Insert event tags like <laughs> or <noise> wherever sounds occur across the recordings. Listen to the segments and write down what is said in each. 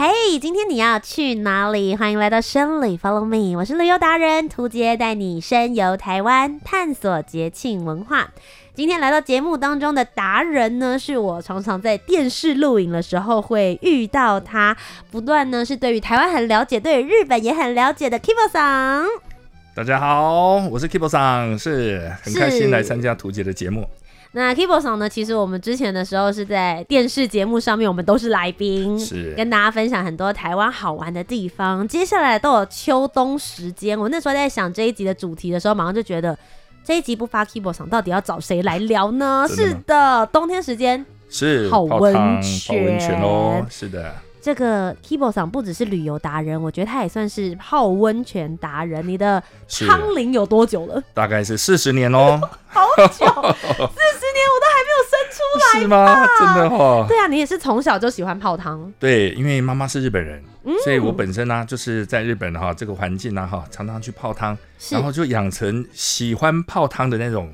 嘿，今天你要去哪里？欢迎来到深旅 Follow me，我是旅游达人涂杰，带你深游台湾，探索节庆文化。今天来到节目当中的达人呢，是我常常在电视录影的时候会遇到他，不断呢是对于台湾很了解，对于日本也很了解的 Kibo 桑。大家好，我是 Kibo 桑，是很开心来参加图杰的节目。那 Kibo 桑呢？其实我们之前的时候是在电视节目上面，我们都是来宾，是跟大家分享很多台湾好玩的地方。接下来都有秋冬时间，我那时候在想这一集的主题的时候，马上就觉得这一集不发 Kibo 桑，到底要找谁来聊呢？是的，冬天时间是泡温泉，泡温泉哦，是的。这个 Kibo 桑不只是旅游达人，我觉得他也算是泡温泉达人。你的汤龄有多久了？大概是四十年哦，<laughs> 好久，四十年我都还没有生出来，是吗？真的哦。对啊，你也是从小就喜欢泡汤。对，因为妈妈是日本人，嗯、所以我本身呢、啊、就是在日本哈这个环境呢、啊、哈，常常去泡汤，然后就养成喜欢泡汤的那种。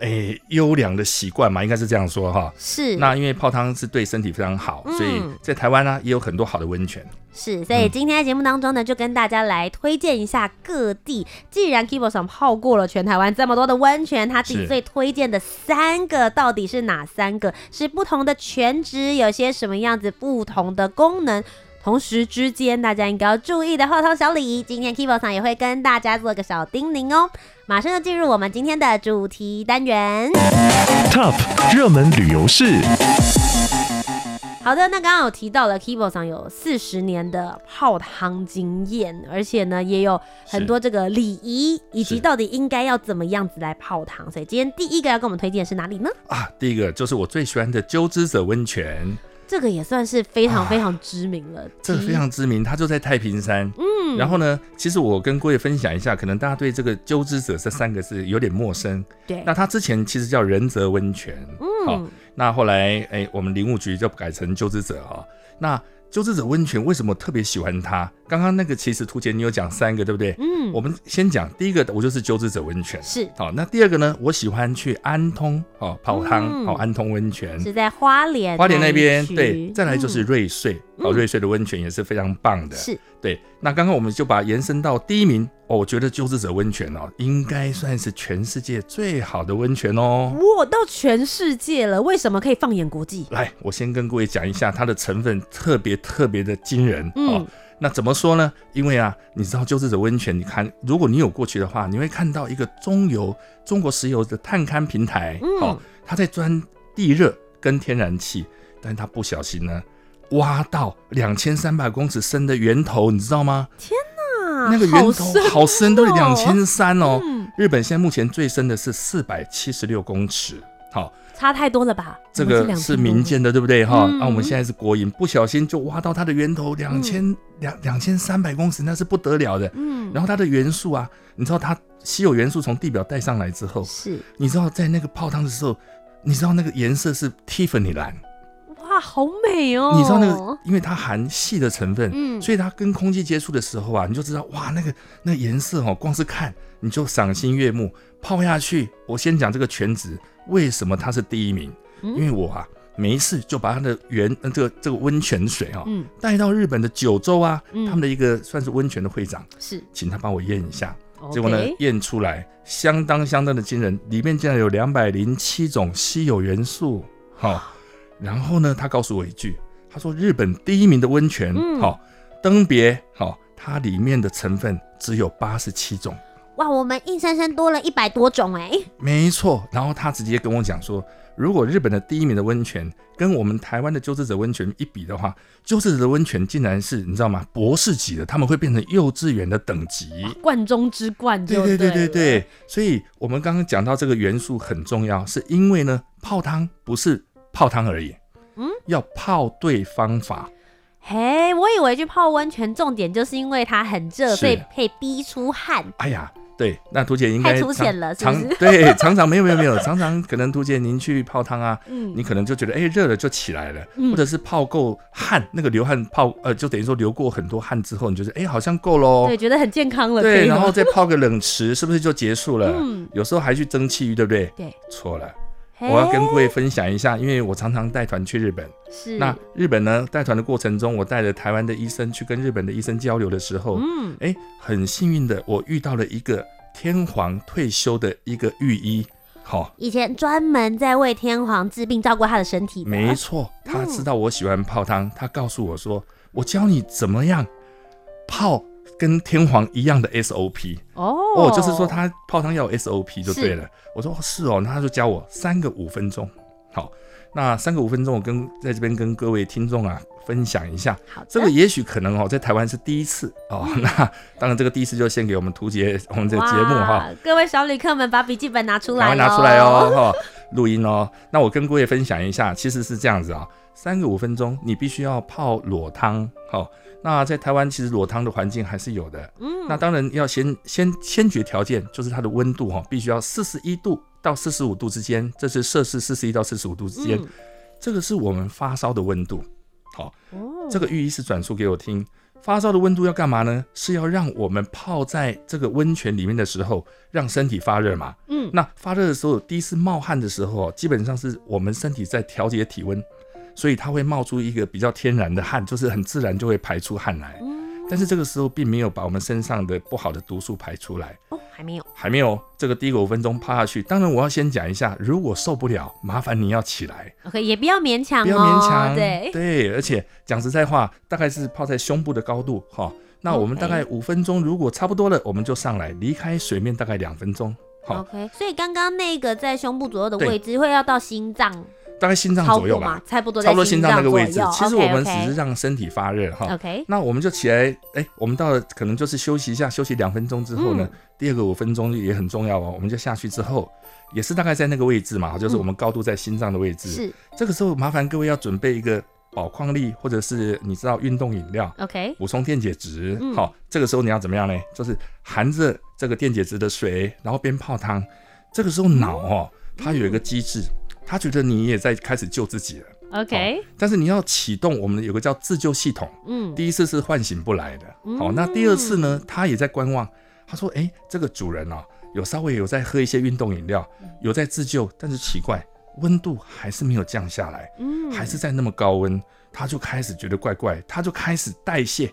哎，优良的习惯嘛，应该是这样说哈。是。那因为泡汤是对身体非常好，嗯、所以在台湾呢也有很多好的温泉。是，所以今天在节目当中呢，就跟大家来推荐一下各地。既然 Kibo 上泡过了全台湾这么多的温泉，他自己最推荐的三个到底是哪三个？是不同的泉质，有些什么样子不同的功能？同时之间，大家应该要注意的泡汤小礼仪，今天 Kibo 上也会跟大家做个小叮咛哦。马上就进入我们今天的主题单元，Top 热门旅游市。好的，那刚刚有提到了 Kibo 上有四十年的泡汤经验，而且呢也有很多这个礼仪，以及到底应该要怎么样子来泡汤。所以今天第一个要跟我们推荐的是哪里呢？啊，第一个就是我最喜欢的鸠之泽温泉。这个也算是非常非常知名了，啊、这个非常知名，它就在太平山。嗯，然后呢，其实我跟各位分享一下，可能大家对这个鸠之者这三个字有点陌生。对，那它之前其实叫仁泽温泉。嗯，好，那后来哎，我们林务局就改成鸠之者哈。那鸠之泽温泉为什么特别喜欢它？刚刚那个其实图姐你有讲三个对不对？嗯，我们先讲第一个，我就是救治者温泉。是，好，那第二个呢？我喜欢去安通哦泡汤，好、嗯、安通温泉是在花莲，花莲那边对。再来就是瑞穗，好、嗯、瑞穗的温泉也是非常棒的。是，对。那刚刚我们就把延伸到第一名哦，我觉得鸠之泽温泉哦，应该算是全世界最好的温泉哦。哇，到全世界了，为什么可以放眼国际？来，我先跟各位讲一下它的成分特别特别的惊人。嗯、哦，那怎么说呢？因为啊，你知道鸠之泽温泉，你看，如果你有过去的话，你会看到一个中油中国石油的探勘平台，嗯、哦，它在钻地热跟天然气，但是它不小心呢。挖到两千三百公尺深的源头，你知道吗？天哪，那个源头好深，都有两千三哦。日本现在目前最深的是四百七十六公尺，好，差太多了吧？这个是民间的，对不对？哈，那我们现在是国营，不小心就挖到它的源头两千两两千三百公尺，那是不得了的。嗯，然后它的元素啊，你知道它稀有元素从地表带上来之后，是，你知道在那个泡汤的时候，你知道那个颜色是蒂芙尼蓝。哇，好美哦！你知道那个，因为它含细的成分，嗯，所以它跟空气接触的时候啊，你就知道哇，那个那个颜色哦，光是看你就赏心悦目。泡下去，我先讲这个泉质为什么它是第一名，嗯、因为我啊，每一次就把它的原，呃，这个这个温泉水啊，嗯，带到日本的九州啊，嗯、他们的一个算是温泉的会长，是，请他帮我验一下，结果呢，验出来相当相当的惊人，里面竟然有两百零七种稀有元素，好、哦。然后呢，他告诉我一句，他说日本第一名的温泉，好、嗯，登别，好，它里面的成分只有八十七种。哇，我们硬生生多了一百多种哎。没错，然后他直接跟我讲说，如果日本的第一名的温泉跟我们台湾的救治者温泉一比的话，救治者的温泉竟然是你知道吗？博士级的，他们会变成幼稚园的等级，冠中之冠对。对对对对对，所以我们刚刚讲到这个元素很重要，是因为呢，泡汤不是。泡汤而已，嗯，要泡对方法。嘿，我以为去泡温泉重点就是因为它很热，是所以可以逼出汗。哎呀。对，那图姐应该太凸显了是不是常 <laughs> 对常常没有没有没有常常可能图姐您去泡汤啊，嗯你可能就觉得哎热了就起来了，嗯或者是泡够汗，那个流汗泡呃就等于说流过很多汗之后，你就是哎好像够喽，对，觉得很健康了。可对，然后再泡个冷池，是不是就结束了？嗯有时候还去蒸汽浴，对不对？对，错了，嘿我要跟各位分享一下，因为我常常带团去日本。是。那日本呢，带团的过程中，我带着台湾的医生去跟日本的医生交流的时候，嗯。哎，很幸运的，我遇到了一个天皇退休的一个御医，好、以前专门在为天皇治病、照顾他的身体的。没错，他知道我喜欢泡汤，他告诉我说，我教你怎么样泡跟天皇一样的 SOP 哦哦，就是说他泡汤要有 SOP 就对了。我说是哦，那他就教我三个五分钟，好，那三个五分钟我跟在这边跟各位听众啊分享一下。好的这个也许可能哦，在台湾是第一次哦。嗯那当然，这个第一次就献给我们图杰 <laughs> 我们这个节目哈。哇各位小旅客们，把笔记本拿出来，拿出来哦，哈，录音哦。那我跟各位分享一下，其实是这样子啊、三个五分钟，你必须要泡裸汤，好。那在台湾其实裸汤的环境还是有的，嗯，那当然要先先先决条件就是它的温度哈，必须要四十一度到四十五度之间，这是摄氏四十一到四十五度之间，嗯这个是我们发烧的温度。好，哦这个御医师转述给我听，发烧的温度要干嘛呢？是要让我们泡在这个温泉里面的时候，让身体发热嘛。嗯，那发热的时候，第一次冒汗的时候，基本上是我们身体在调节体温，所以它会冒出一个比较天然的汗，就是很自然就会排出汗来。嗯但是这个时候并没有把我们身上的不好的毒素排出来，哦，还没有，还没有。这个第一个五分钟趴下去，当然我要先讲一下，如果受不了，麻烦你要起来，OK，也不要勉强哦，不要勉强。对，对，而且讲实在话，大概是泡在胸部的高度哈。那我们大概五分钟，如果差不多了，我们就上来，离开水面大概两分钟。好，OK，所以刚刚那个在胸部左右的位置会要到心脏大概心脏左右吧差不多差不多心脏那个位置。其实我们只是让身体发热哈。OK，那我们就起来，哎、我们到了可能就是休息一下，休息两分钟之后呢，嗯第二个五分钟也很重要哦。我们就下去之后，也是大概在那个位置嘛，就是我们高度在心脏的位置。是这个时候麻烦各位要准备一个宝矿力，或者是你知道运动饮料，OK，补充电解质。嗯好，这个时候你要怎么样呢？就是含着这个电解质的水，然后边泡汤。这个时候脑哦，它有一个机制，它觉得你也在开始救自己了。OK，但是你要启动我们有个叫自救系统。嗯，第一次是唤醒不来的，好、嗯那第二次呢，他也在观望。他说：“哎、这个主人哦，有稍微有在喝一些运动饮料，有在自救，但是奇怪，温度还是没有降下来，嗯还是在那么高温。他就开始觉得怪怪，他就开始代谢，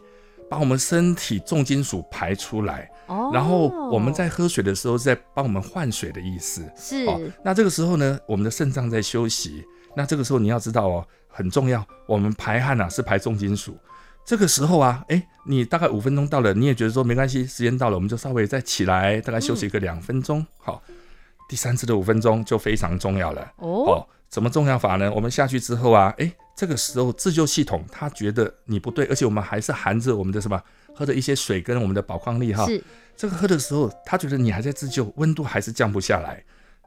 把我们身体重金属排出来。哦，然后我们在喝水的时候，是在帮我们换水的意思。是哦，那这个时候呢，我们的肾脏在休息。那这个时候你要知道哦，很重要，我们排汗啊是排重金属。这个时候啊，哎，你大概五分钟到了，你也觉得说没关系，时间到了，我们就稍微再起来，大概休息个两分钟。好，第三次的五分钟就非常重要了。哦，哦，怎么重要法呢？我们下去之后啊，哎，这个时候自救系统他觉得你不对，而且我们还是含着我们的什么，喝的一些水跟我们的宝矿力哈。是这个喝的时候，他觉得你还在自救，温度还是降不下来，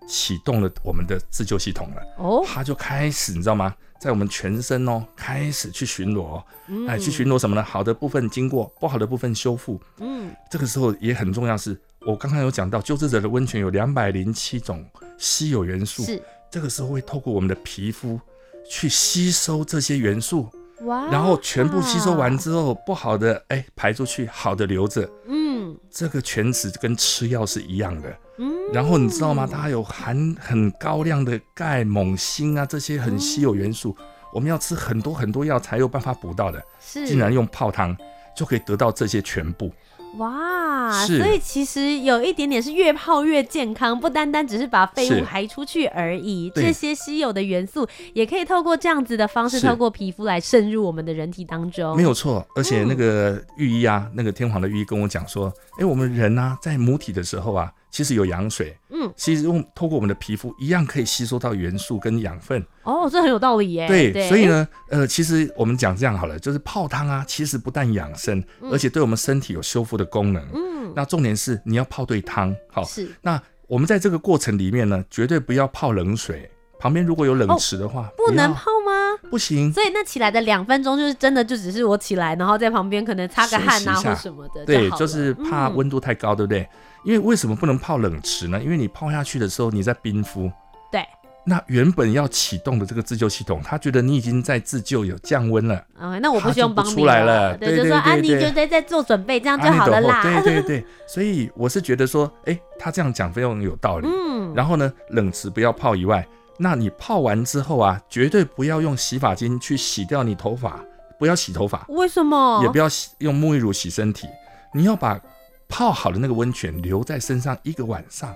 启动了我们的自救系统了。哦，他就开始，你知道吗？在我们全身哦，开始去巡逻哦，嗯哎，去巡逻什么呢？好的部分经过，不好的部分修复。嗯，这个时候也很重要是，我刚刚有讲到，救治者的温泉有两百零七种稀有元素，是这个时候会透过我们的皮肤去吸收这些元素，哇，然后全部吸收完之后，不好的哎排出去，好的留着。嗯这个全词跟吃药是一样的。嗯，然后你知道吗？它还有含很高量的钙、锰、锌啊，这些很稀有元素，我们要吃很多很多药才有办法补到的。是竟然用泡汤就可以得到这些全部。哇，所以其实有一点点是越泡越健康，不单单只是把废物排出去而已，这些稀有的元素也可以透过这样子的方式，透过皮肤来渗入我们的人体当中。没有错，而且那个御医啊，那个天皇的御医跟我讲说，哎，我们人啊，在母体的时候啊，其实有羊水，嗯，其实用透过我们的皮肤一样可以吸收到元素跟养分。哦，这很有道理耶。对，所以呢，呃，其实我们讲这样好了，就是泡汤啊，其实不但养生，嗯而且对我们身体有修复的功能。嗯，那重点是你要泡对汤，好。是那我们在这个过程里面呢，绝对不要泡冷水。旁边如果有冷池的话，哦不能泡吗？不行。所以那起来的两分钟就是真的就只是我起来，然后在旁边可能擦个汗啊或什么的。对，就是怕温度太高，对不对？因为为什么不能泡冷池呢？因为你泡下去的时候你在冰敷。对。那原本要启动的这个自救系统，他觉得你已经在自救有降温了。嗯，那我不需要帮你出来了。对，就说啊，你就在在做准备，这样就好了啦。对对 <laughs> 对，所以我是觉得说，哎、欸，他这样讲非常有道理。嗯。然后呢，冷池不要泡以外，那你泡完之后啊，绝对不要用洗发精去洗掉你头发，不要洗头发。为什么？也不要洗用沐浴乳洗身体，你要把泡好的那个温泉留在身上一个晚上。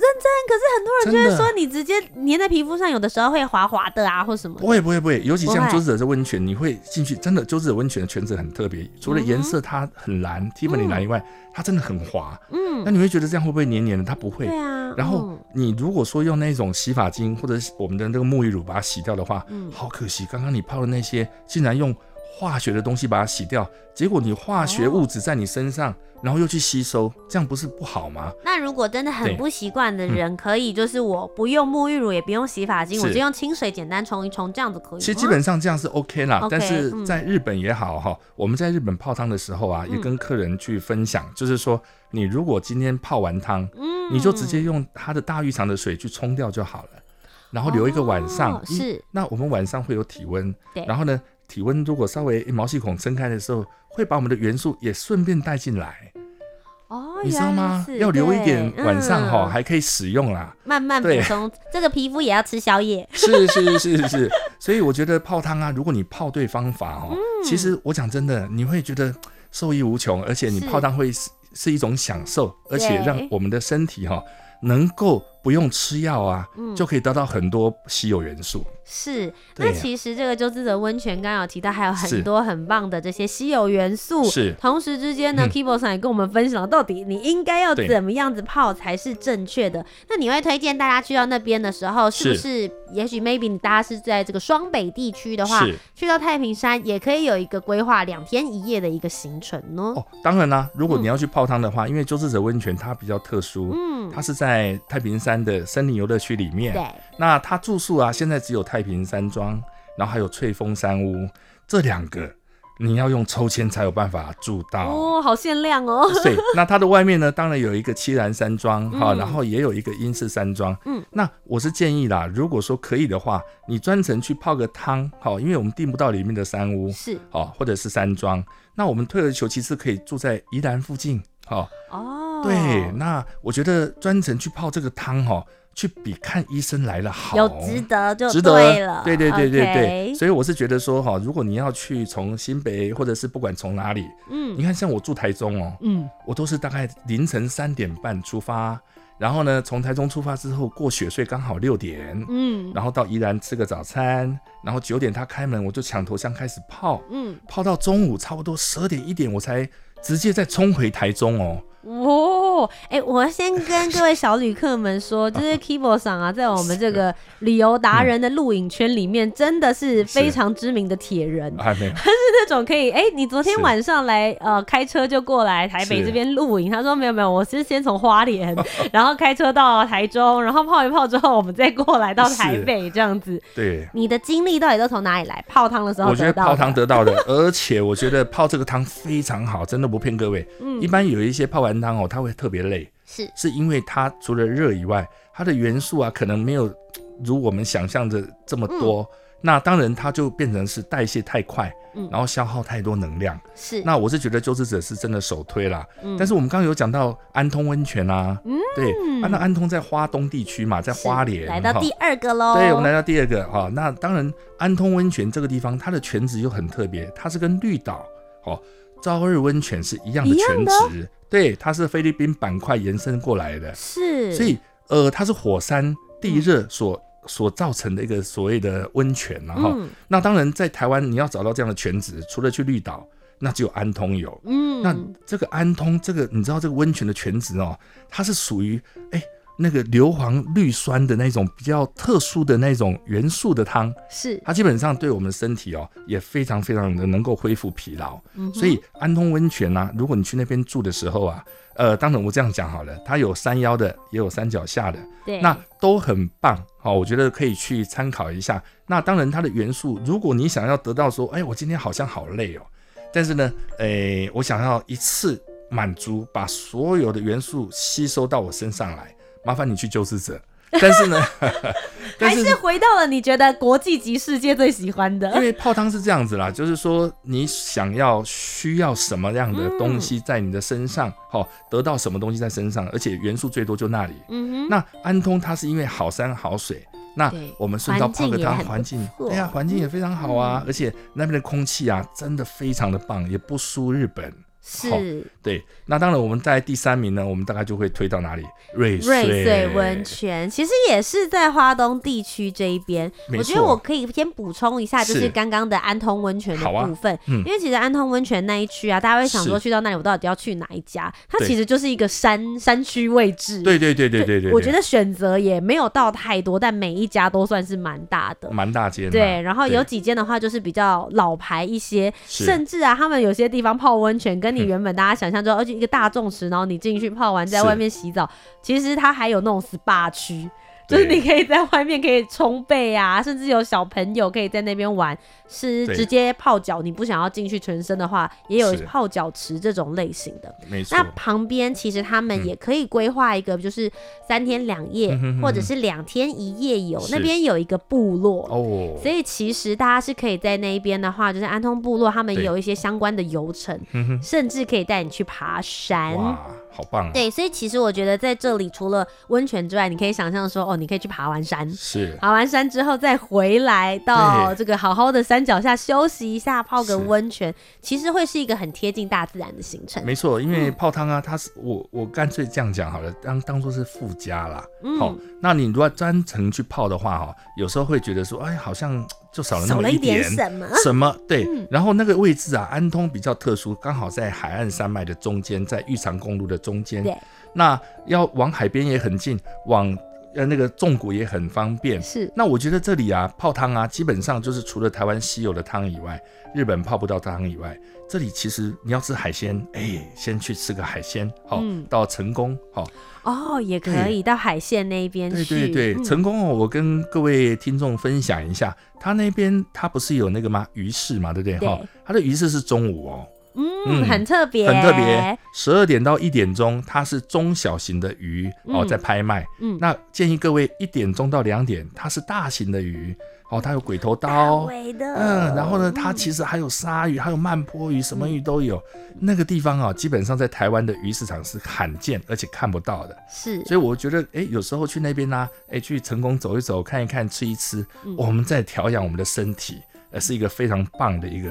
认真，可是很多人就会说你直接粘在皮肤上，有的时候会滑滑的啊，或什么。不会不会不会，尤其像鸠子的这温泉，你会进去，真的鸠子的温泉的泉子很特别，除了颜色它很蓝，Tiffany 蓝以外，它真的很滑。嗯，那你会觉得这样会不会黏黏的？它不会。对啊。然后你如果说用那种洗发精或者我们的那个沐浴乳把它洗掉的话，嗯，好可惜，刚刚你泡的那些竟然用化学的东西把它洗掉，结果你化学物质在你身上。然后又去吸收，这样不是不好吗？那如果真的很不习惯的人，可以就是我不用沐浴乳，也不用洗发精，我就用清水简单冲一冲，这样子可以？其实基本上这样是 OK 啦。但是在日本也好哈，我们在日本泡汤的时候啊，也跟客人去分享，就是说你如果今天泡完汤，嗯，你就直接用它的大浴场的水去冲掉就好了，然后留一个晚上。是。那我们晚上会有体温，然后呢，体温如果稍微毛细孔撑开的时候，会把我们的元素也顺便带进来。哦，你知道吗？要留一点晚上哈，还可以使用啦。慢慢补充，这个皮肤也要吃宵夜。是是是是是，<laughs> 所以我觉得泡汤啊，如果你泡对方法哦，其实我讲真的，你会觉得受益无穷，而且你泡汤会是是一种享受，而且让我们的身体哈能够。不用吃药啊，嗯，就可以得到很多稀有元素。是，那其实这个鸠兹泽温泉刚刚有提到，还有很多很棒的这些稀有元素。是，同时之间呢，Kibo 上也跟我们分享了到底你应该要怎么样子泡才是正确的。那你会推荐大家去到那边的时候，是不是？也许 maybe 你大家是在这个双北地区的话，去到太平山也可以有一个规划两天一夜的一个行程呢？哦，当然啦，如果你要去泡汤的话，嗯，因为鸠兹泽温泉它比较特殊，嗯，它是在太平山。的森林游乐区里面，对，那他住宿啊，现在只有太平山庄，然后还有翠峰山屋这两个，你要用抽签才有办法住到哦，好限量哦。<laughs> 对，那它的外面呢，当然有一个七兰山庄哈、嗯，然后也有一个英式山庄。嗯，那我是建议啦，如果说可以的话，你专程去泡个汤，好，因为我们订不到里面的山屋，是，好，或者是山庄，那我们退而求其次，可以住在宜兰附近，好。哦。对，那我觉得专程去泡这个汤哈，去比看医生来了好，有值得就，值得，对对对对对所以我是觉得说哈，如果你要去从新北或者是不管从哪里，嗯，你看像我住台中哦，嗯，我都是大概凌晨三点半出发，然后呢，从台中出发之后过雪隧刚好六点，嗯，然后到宜兰吃个早餐，然后九点他开门，我就抢头香开始泡，嗯，泡到中午差不多十二点一点我才直接再冲回台中哦。哦，哎、欸，我先跟各位小旅客们说，<laughs> 就是 Kibo 上啊，在我们这个旅游达人的录影圈里面，真的是非常知名的铁人。还没有，他是那种可以，哎、欸，你昨天晚上来，呃，开车就过来台北这边录影。他说没有没有，我是先从花莲，<laughs> 然后开车到台中，然后泡一泡之后，我们再过来到台北这样子。对，你的经历到底都从哪里来？泡汤的时候，我觉得泡汤得到的，而且我觉得泡这个汤非常好，真的不骗各位。嗯，一般有一些泡完汤哦，它会特别累，是是因为它除了热以外，它的元素啊可能没有如我们想象的这么多。嗯、那当然它就变成是代谢太快，嗯，然后消耗太多能量。是，那我是觉得救治者是真的首推啦。嗯，但是我们刚刚有讲到安通温泉啊，嗯，对，啊、那安通在花东地区嘛，在花莲，来到第二个喽。对，我们来到第二个哈。那当然，安通温泉这个地方，它的泉质又很特别，它是跟绿岛哦。朝日温泉是一样的泉质，对，它是菲律宾板块延伸过来的，是，所以呃，它是火山地热所、嗯、所造成的一个所谓的温泉，然后、嗯，那当然在台湾你要找到这样的泉质，除了去绿岛，那只有安通有，嗯，那这个安通这个你知道这个温泉的泉质哦，它是属于哎那个硫磺氯酸的那种比较特殊的那种元素的汤，是它基本上对我们身体哦也非常非常的能够恢复疲劳。嗯所以安通温泉啊，如果你去那边住的时候啊，呃，当然我这样讲好了，它有山腰的，也有山脚下的，对，那都很棒。好，我觉得可以去参考一下。那当然它的元素，如果你想要得到说，哎，我今天好像好累哦，但是呢，哎，我想要一次满足，把所有的元素吸收到我身上来。麻烦你去救世者，但是呢，<laughs> 但是还是回到了你觉得国际级世界最喜欢的，因为泡汤是这样子啦，就是说你想要需要什么样的东西在你的身上，好、嗯、得到什么东西在身上，而且元素最多就那里。嗯哼。那安通它是因为好山好水，那我们顺道泡个汤，环境，对呀，环境也非常好啊，嗯、而且那边的空气啊，真的非常的棒，也不输日本。是，对，那当然我们在第三名呢，我们大概就会推到哪里？瑞瑞穗温泉，其实也是在花东地区这一边。我觉得我可以先补充一下，就是刚刚的安通温泉的部分，啊嗯、因为其实安通温泉那一区啊，大家会想说去到那里，我到底要去哪一家？它其实就是一个山山区位置。对对对对对对，我觉得选择也没有到太多，但每一家都算是蛮大的，蛮大间。对，然后有几间的话就是比较老牌一些，甚至啊，他们有些地方泡温泉跟跟你原本大家想象中，而且一个大众池，然后你进去泡完，在外面洗澡，其实它还有那种 SPA 区。就是你可以在外面可以冲背啊，<laughs> 甚至有小朋友可以在那边玩，是直接泡脚。你不想要进去全身的话，也有泡脚池这种类型的。没错。那旁边其实他们也可以规划一个，就是三天两夜，或者是两天一夜游。那边有一个部落哦，所以其实大家是可以在那一边的话，就是安通部落，他们有一些相关的游程，甚至可以带你去爬山。好棒啊！对，所以其实我觉得在这里除了温泉之外，你可以想象说，哦，你可以去爬完山，是爬完山之后再回来到这个好好的山脚下休息一下，泡个温泉，其实会是一个很贴近大自然的行程。没错，因为泡汤啊，它是我我干脆这样讲好了，当当做是附加啦。嗯，好，那你如果专程去泡的话，哈，有时候会觉得说，哎，好像。就少了那么一点，什么？什么？对，嗯、然后那个位置啊，安通比较特殊，刚好在海岸山脉的中间，在玉长公路的中间。对，那要往海边也很近，往呃那个纵谷也很方便。是，那我觉得这里啊，泡汤啊，基本上就是除了台湾稀有的汤以外，日本泡不到汤以外，这里其实你要吃海鲜，哎，先去吃个海鲜，好，嗯、到成功，好。哦，也可以到海线那边去。对对对，成功哦！我跟各位听众分享一下，他那边他不是有那个吗？鱼市嘛，对不对？哈，他的鱼市是中午哦，嗯，很特别，很特别。十二点到一点钟，它是中小型的鱼哦，在拍卖。嗯，那建议各位一点钟到两点，它是大型的鱼。哦，它有鬼头刀，嗯，然后呢，它其实还有鲨鱼，还有慢波鱼，什么鱼都有。嗯、那个地方啊，基本上在台湾的鱼市场是罕见而且看不到的。是，所以我觉得，哎，有时候去那边呢、啊，哎，去成功走一走，看一看，吃一吃，嗯、我们在调养我们的身体，呃，是一个非常棒的一个，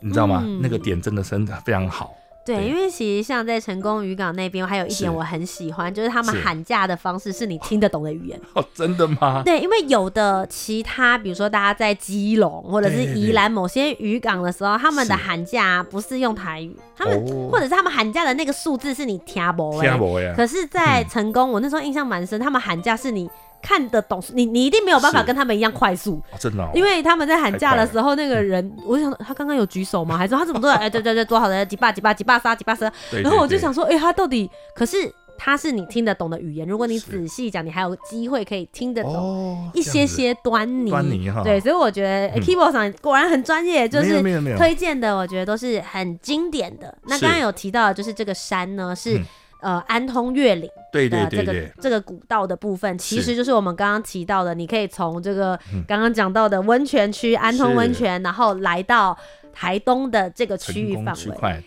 你知道吗？嗯、那个点真的真的非常好。对，因为其实像在成功渔港那边，还有一点我很喜欢，是就是他们喊价的方式是你听得懂的语言。<laughs> 哦，真的吗？对，因为有的其他，比如说大家在基隆或者是宜兰某些渔港的时候，他们的喊价不是用台语，他们、哦、或者是他们喊价的那个数字是你听不懂的。可是，在成功，嗯、我那时候印象蛮深，他们喊价是你。看得懂你，你一定没有办法跟他们一样快速，哦、真的、哦，因为他们在喊价的时候，那个人，我想他刚刚有举手吗？还是他怎么做？哎、欸，对对对，多好的几把几把几把杀几把杀，然后我就想说，哎、欸，他到底？可是他是你听得懂的语言，如果你仔细讲，你还有机会可以听得懂一些些端倪。端倪哈，对，所以我觉得 Keyboard 上果然很专业，就是推荐的，我觉得都是很经典的。那刚刚有提到就是这个山呢是。呃，安通越岭的这个这个古道的部分，其实就是我们刚刚提到的，你可以从这个刚刚讲到的温泉区安通温泉，然后来到台东的这个区域范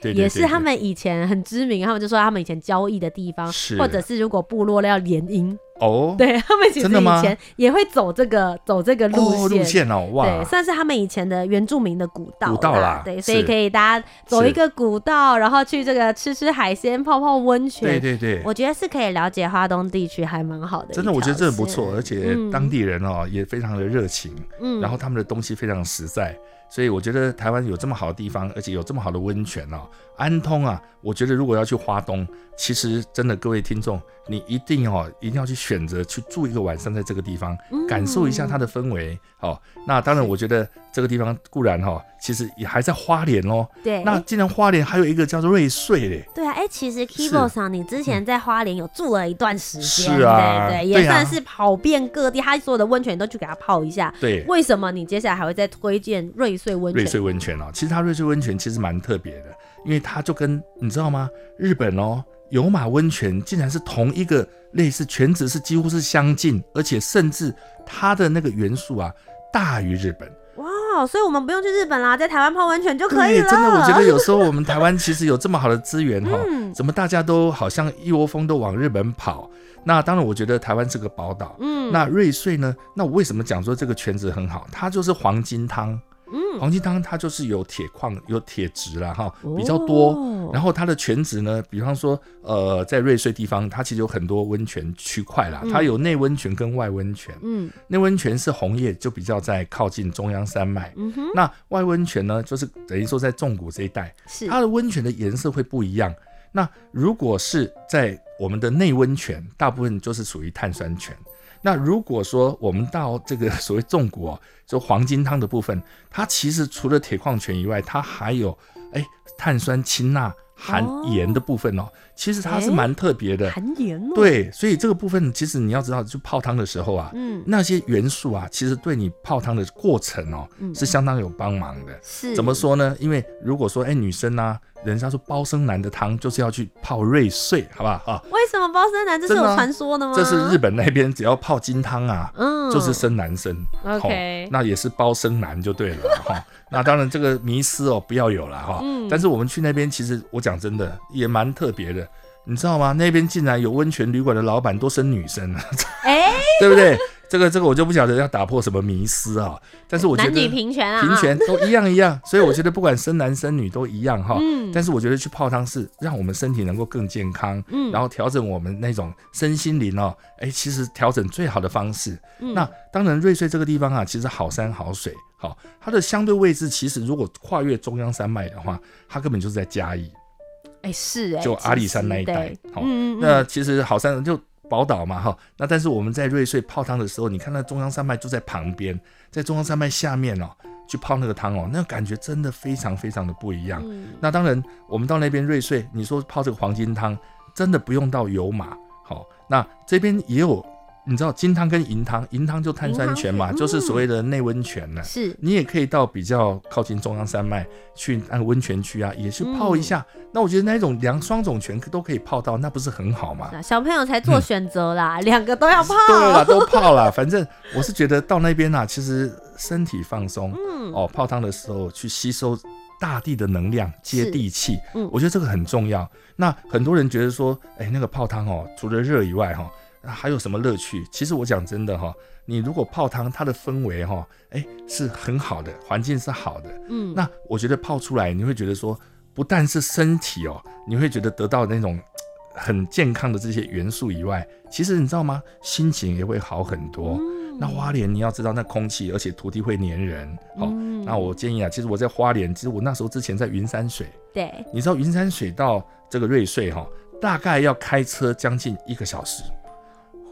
围，也是他们以前很知名，他们就说他们以前交易的地方，或者是如果部落要联姻。哦，对他们其实以前也会走这个走这个路线，路线哦，哇，对，算是他们以前的原住民的古道，古道啦，对，所以可以大家走一个古道，然后去这个吃吃海鲜，泡泡温泉，对对对，我觉得是可以了解花东地区还蛮好的，真的，我觉得这很不错，而且当地人哦也非常的热情，嗯，然后他们的东西非常实在。所以我觉得台湾有这么好的地方，而且有这么好的温泉哦，安通啊，我觉得如果要去花东，其实真的各位听众，你一定哦，一定要去选择去住一个晚上在这个地方，感受一下它的氛围。哦，那当然我觉得这个地方固然哈，其实也还在花莲哦。对。那既然花莲还有一个叫做瑞穗嘞。对啊，哎，其实 Kibo 上，你之前在花莲有住了一段时间，是啊，对对，也算是跑遍各地，他所有的温泉都去给他泡一下。对。为什么你接下来还会再推荐瑞穗温泉？瑞穗温泉哦，其实它瑞穗温泉其实蛮特别的，因为它就跟你知道吗？日本哦，有马温泉竟然是同一个类似全职是几乎是相近，而且甚至它的那个元素啊大于日本。哇，所以我们不用去日本啦，在台湾泡温泉就可以了。真的，我觉得有时候我们台湾其实有这么好的资源哈，嗯、怎么大家都好像一窝蜂都往日本跑？那当然，我觉得台湾是个宝岛。嗯，那瑞穗呢？那我为什么讲说这个全职很好？它就是黄金汤。嗯，黄金汤它就是有铁矿、有铁质啦，哈，比较多。哦、然后它的泉质呢，比方说，呃，在瑞穗地方，它其实有很多温泉区块啦。嗯、它有内温泉跟外温泉。嗯，内温泉是红叶，就比较在靠近中央山脉。嗯哼。那外温泉呢，就是等于说在纵谷这一带，是它的温泉的颜色会不一样。那如果是在我们的内温泉，大部分就是属于碳酸泉。那如果说我们到这个所谓重谷哦，就黄金汤的部分，它其实除了铁矿泉以外，它还有哎碳酸氢钠含盐的部分哦，其实它是蛮特别的。含盐。对，所以这个部分其实你要知道，就泡汤的时候啊，嗯，那些元素啊，其实对你泡汤的过程哦，是相当有帮忙的。是。怎么说呢？因为如果说哎女生呢。人家说包生男的汤就是要去泡瑞穗，好不好啊？为什么包生男？这是有传说的吗？这是日本那边只要泡金汤啊，嗯，就是生男生。OK，那也是包生男就对了 <laughs> 哈。那当然这个迷思哦不要有了哈。嗯。但是我们去那边，其实我讲真的也蛮特别的，你知道吗？那边竟然有温泉旅馆的老板都生女生了，<laughs> 哎，<laughs> 对不对？这个这个我就不晓得要打破什么迷思啊，但是我觉得男女平权啊，平权都一样一样，所以我觉得不管生男生女都一样哈。嗯，但是我觉得去泡汤是让我们身体能够更健康，嗯，然后调整我们那种身心灵哦，哎，其实调整最好的方式。嗯，那当然瑞穗这个地方啊，其实好山好水，好，它的相对位置其实如果跨越中央山脉的话，它根本就是在嘉义，哎是哎，就阿里山那一带，好，那其实好山就。宝岛嘛，哈，那但是我们在瑞穗泡汤的时候，你看那中央山脉就在旁边，在中央山脉下面哦，去泡那个汤哦，那感觉真的非常非常的不一样。嗯、那当然，我们到那边瑞穗，你说泡这个黄金汤，真的不用到油马，好，那这边也有。你知道金汤跟银汤，银汤就碳酸泉嘛，就是所谓的内温泉呢。是，你也可以到比较靠近中央山脉去按温泉区啊，也去泡一下。那我觉得那种两双种泉都可以泡到，那不是很好吗？小朋友才做选择啦，两个都要泡。<laughs> 对啦，都泡啦。反正我是觉得到那边啊，其实身体放松，嗯，哦，泡汤的时候去吸收大地的能量，接地气。嗯，我觉得这个很重要。那很多人觉得说，哎，那个泡汤哦，除了热以外哈。还有什么乐趣？其实我讲真的哈，你如果泡汤，它的氛围哈，哎，是很好的，环境是好的，嗯，那我觉得泡出来，你会觉得说，不但是身体哦，你会觉得得到那种很健康的这些元素以外，其实你知道吗？心情也会好很多。嗯、那花莲你要知道，那空气，而且土地会黏人，好、嗯，那我建议啊，其实我在花莲，其实我那时候之前在云山水，对，你知道云山水到这个瑞穗哈，大概要开车将近一个小时。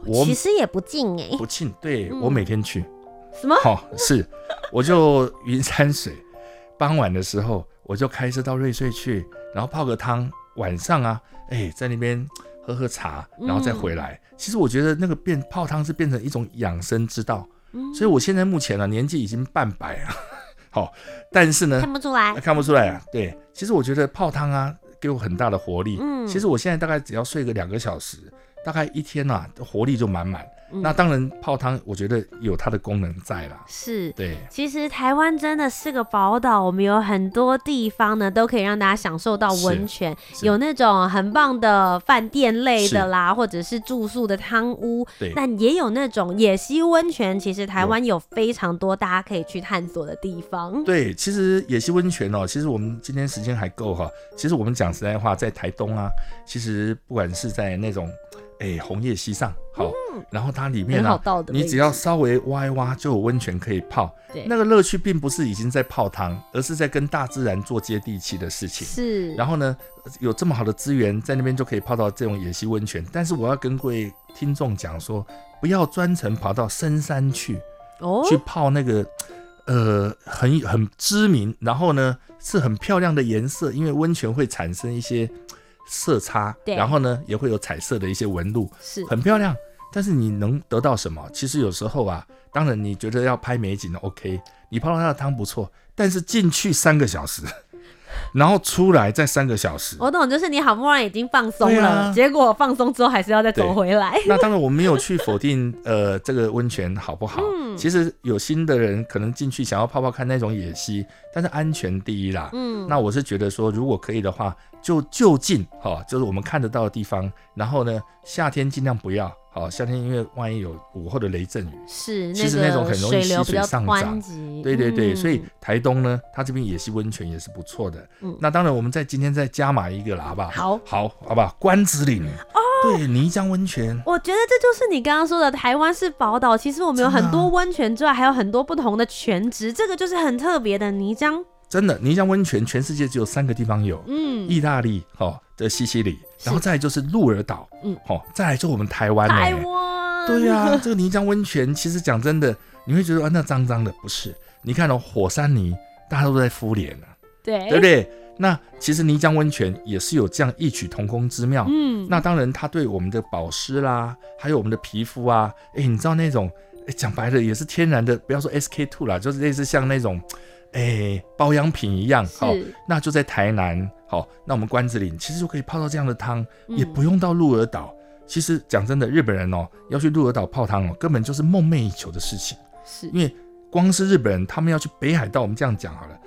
我其实也不近哎，不近。对，我每天去。什么？好，是，我就云山水，傍晚的时候我就开车到瑞穗去，然后泡个汤，晚上啊，哎，在那边喝喝茶，然后再回来。其实我觉得那个变泡汤是变成一种养生之道。所以我现在目前呢，年纪已经半百了，好，但是呢，看不出来，看不出来啊。对，其实我觉得泡汤啊，给我很大的活力。嗯，其实我现在大概只要睡个两个小时。大概一天呐、啊，活力就满满。嗯、那当然泡汤，我觉得有它的功能在啦。是，对。其实台湾真的是个宝岛，我们有很多地方呢，都可以让大家享受到温泉。有那种很棒的饭店类的啦，或者是住宿的汤屋。对。但也有那种野溪温泉，其实台湾有非常多大家可以去探索的地方。对，其实野溪温泉哦，其实我们今天时间还够哈。其实我们讲实在话，在台东啊，其实不管是在那种。哎红叶溪上，好，嗯、然后它里面啊，你只要稍微挖一挖就有温泉可以泡。对，那个乐趣并不是已经在泡汤，而是在跟大自然做接地气的事情。是，然后呢，有这么好的资源在那边就可以泡到这种野溪温泉。但是我要跟各位听众讲说，不要专程跑到深山去，哦，去泡那个。呃，很很知名，然后呢是很漂亮的颜色，因为温泉会产生一些色差，然后呢也会有彩色的一些纹路，是很漂亮。但是你能得到什么？其实有时候啊，当然你觉得要拍美景的 OK，你泡到它的汤不错，但是进去三个小时。然后出来再三个小时，我懂，就是你好不容易已经放松了，啊、结果放松之后还是要再走回来。那当然我没有去否定呃这个温泉好不好？嗯、其实有心的人可能进去想要泡泡看那种野溪，但是安全第一啦。嗯，那我是觉得说如果可以的话，就就近哈，就是我们看得到的地方。然后呢，夏天尽量不要。哦，夏天因为万一有午后的雷阵雨，是其实那种很容易溪水上涨。嗯、对对对，所以台东呢，它这边也是温泉也是不错的。嗯，那当然，我们在今天再加码一个了，好不好？好，好，好不好？关子岭哦，对，泥浆温泉。我觉得这就是你刚刚说的台湾是宝岛。其实我们有很多温泉之外，还有很多不同的泉质，这个就是很特别的泥浆。真的，泥浆温泉全世界只有三个地方有，嗯，意大利哦的西西里，然后再来就是鹿儿岛，嗯，哦，再来就我们台湾，台湾，对呀、啊，这个泥浆温泉其实讲真的，你会觉得啊那脏脏的，不是？你看哦，火山泥大家都在敷脸啊，对，对不对？那其实泥浆温泉也是有这样异曲同工之妙，嗯，那当然它对我们的保湿啦，还有我们的皮肤啊，哎，你知道那种，哎，讲白了也是天然的，不要说 SK two 啦，就是类似像那种。哎、欸，保养品一样，好，那就在台南，好，那我们关子岭其实就可以泡到这样的汤，嗯、也不用到鹿儿岛。其实讲真的，日本人哦要去鹿儿岛泡汤哦，根本就是梦寐以求的事情。是，因为光是日本人，他们要去北海道，我们这样讲好了，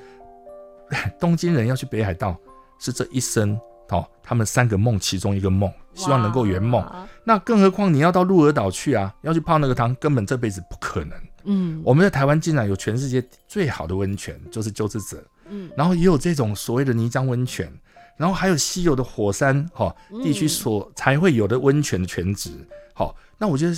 <laughs> 东京人要去北海道是这一生，哦，他们三个梦其中一个梦，希望能够圆梦。那更何况你要到鹿儿岛去啊，要去泡那个汤，根本这辈子不可能。嗯，我们在台湾竟然有全世界最好的温泉，就是鸠之泽。嗯，然后也有这种所谓的泥浆温泉，然后还有稀有的火山哈地区所才会有的温泉的泉质。好，那我觉得。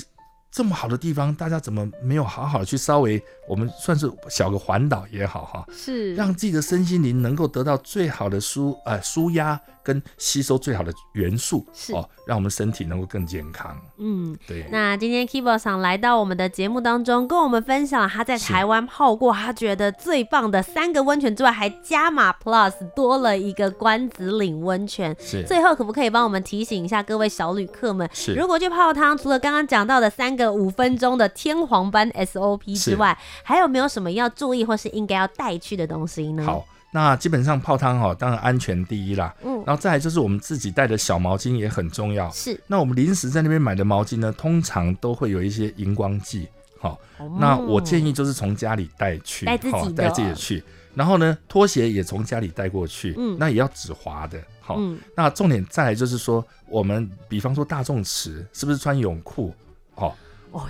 这么好的地方，大家怎么没有好好的去稍微，我们算是小个环岛也好哈，是让自己的身心灵能够得到最好的舒呃舒压跟吸收最好的元素，是哦，让我们身体能够更健康。嗯，对。那今天 Kibo 想来到我们的节目当中，跟我们分享他在台湾泡过他觉得最棒的三个温泉之外，还加码 Plus 多了一个关子岭温泉。是。最后可不可以帮我们提醒一下各位小旅客们，是如果去泡汤，除了刚刚讲到的三个。五分钟的天皇般 SOP 之外，还有没有什么要注意或是应该要带去的东西呢？好，那基本上泡汤哈，当然安全第一啦。嗯，然后再来就是我们自己带的小毛巾也很重要。是，那我们临时在那边买的毛巾呢，通常都会有一些荧光剂。好，那我建议就是从家里带去，带自己的，带自己去。然后呢，拖鞋也从家里带过去。嗯，那也要止滑的。好，嗯，那重点再来就是说，我们比方说大众池，是不是穿泳裤？好。哦，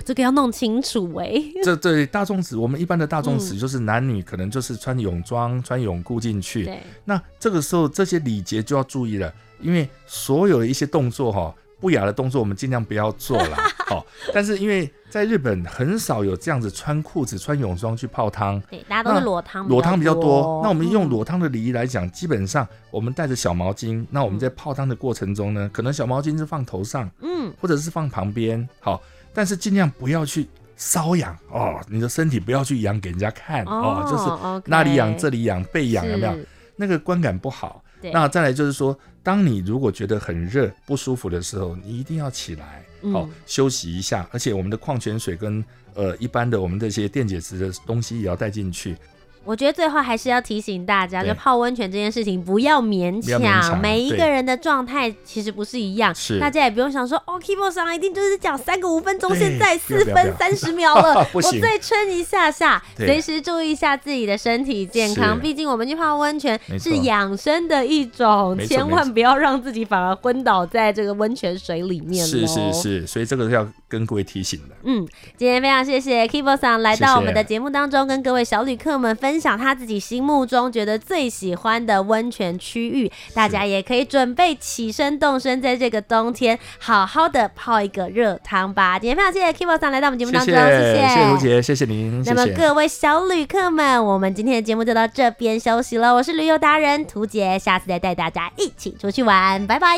这个要弄清楚哎。这对大众池，<laughs> 我们一般的大众池就是男女可能就是穿泳装、穿泳裤进去。对。那这个时候这些礼节就要注意了，因为所有的一些动作哈，不雅的动作我们尽量不要做了。好，<laughs> 但是因为在日本很少有这样子穿裤子、穿泳装去泡汤。对，大家都是裸汤。裸汤比较多。那我们用裸汤的礼仪来讲，基本上我们带着小毛巾，那我们在泡汤的过程中呢，可能小毛巾是放头上，嗯，或者是放旁边，好。但是尽量不要去瘙痒哦，你的身体不要去痒给人家看哦，哦，就是那里痒这里痒背痒有没有？那个观感不好。那再来就是说，当你如果觉得很热不舒服的时候，你一定要起来，好、哦、休息一下。而且我们的矿泉水跟呃一般的我们这些电解质的东西也要带进去。我觉得最后还是要提醒大家，就泡温泉这件事情不要勉强，每一个人的状态其实不是一样，是。大家也不用想说哦，Kibo 桑一定就是讲三个五分钟，现在四分三十秒了，<laughs> 我再撑一下下，随时注意一下自己的身体健康，毕竟我们去泡温泉是养生的一种，千万不要让自己反而昏倒在这个温泉水里面。是是是，所以这个是要。跟各位提醒的。嗯，今天非常谢谢 Kibo 桑来到我们的节目当中，跟各位小旅客们分分享他自己心目中觉得最喜欢的温泉区域，大家也可以准备起身动身，在这个冬天好好的泡一个热汤吧。今天非常谢谢 Kibo 上来到我们节目当中，谢谢谢谢卢姐，谢谢您。那么各位小旅客们，我们今天的节目就到这边休息了。我是旅游达人图姐，下次再带大家一起出去玩，拜拜，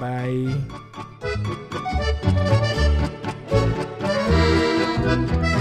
拜拜。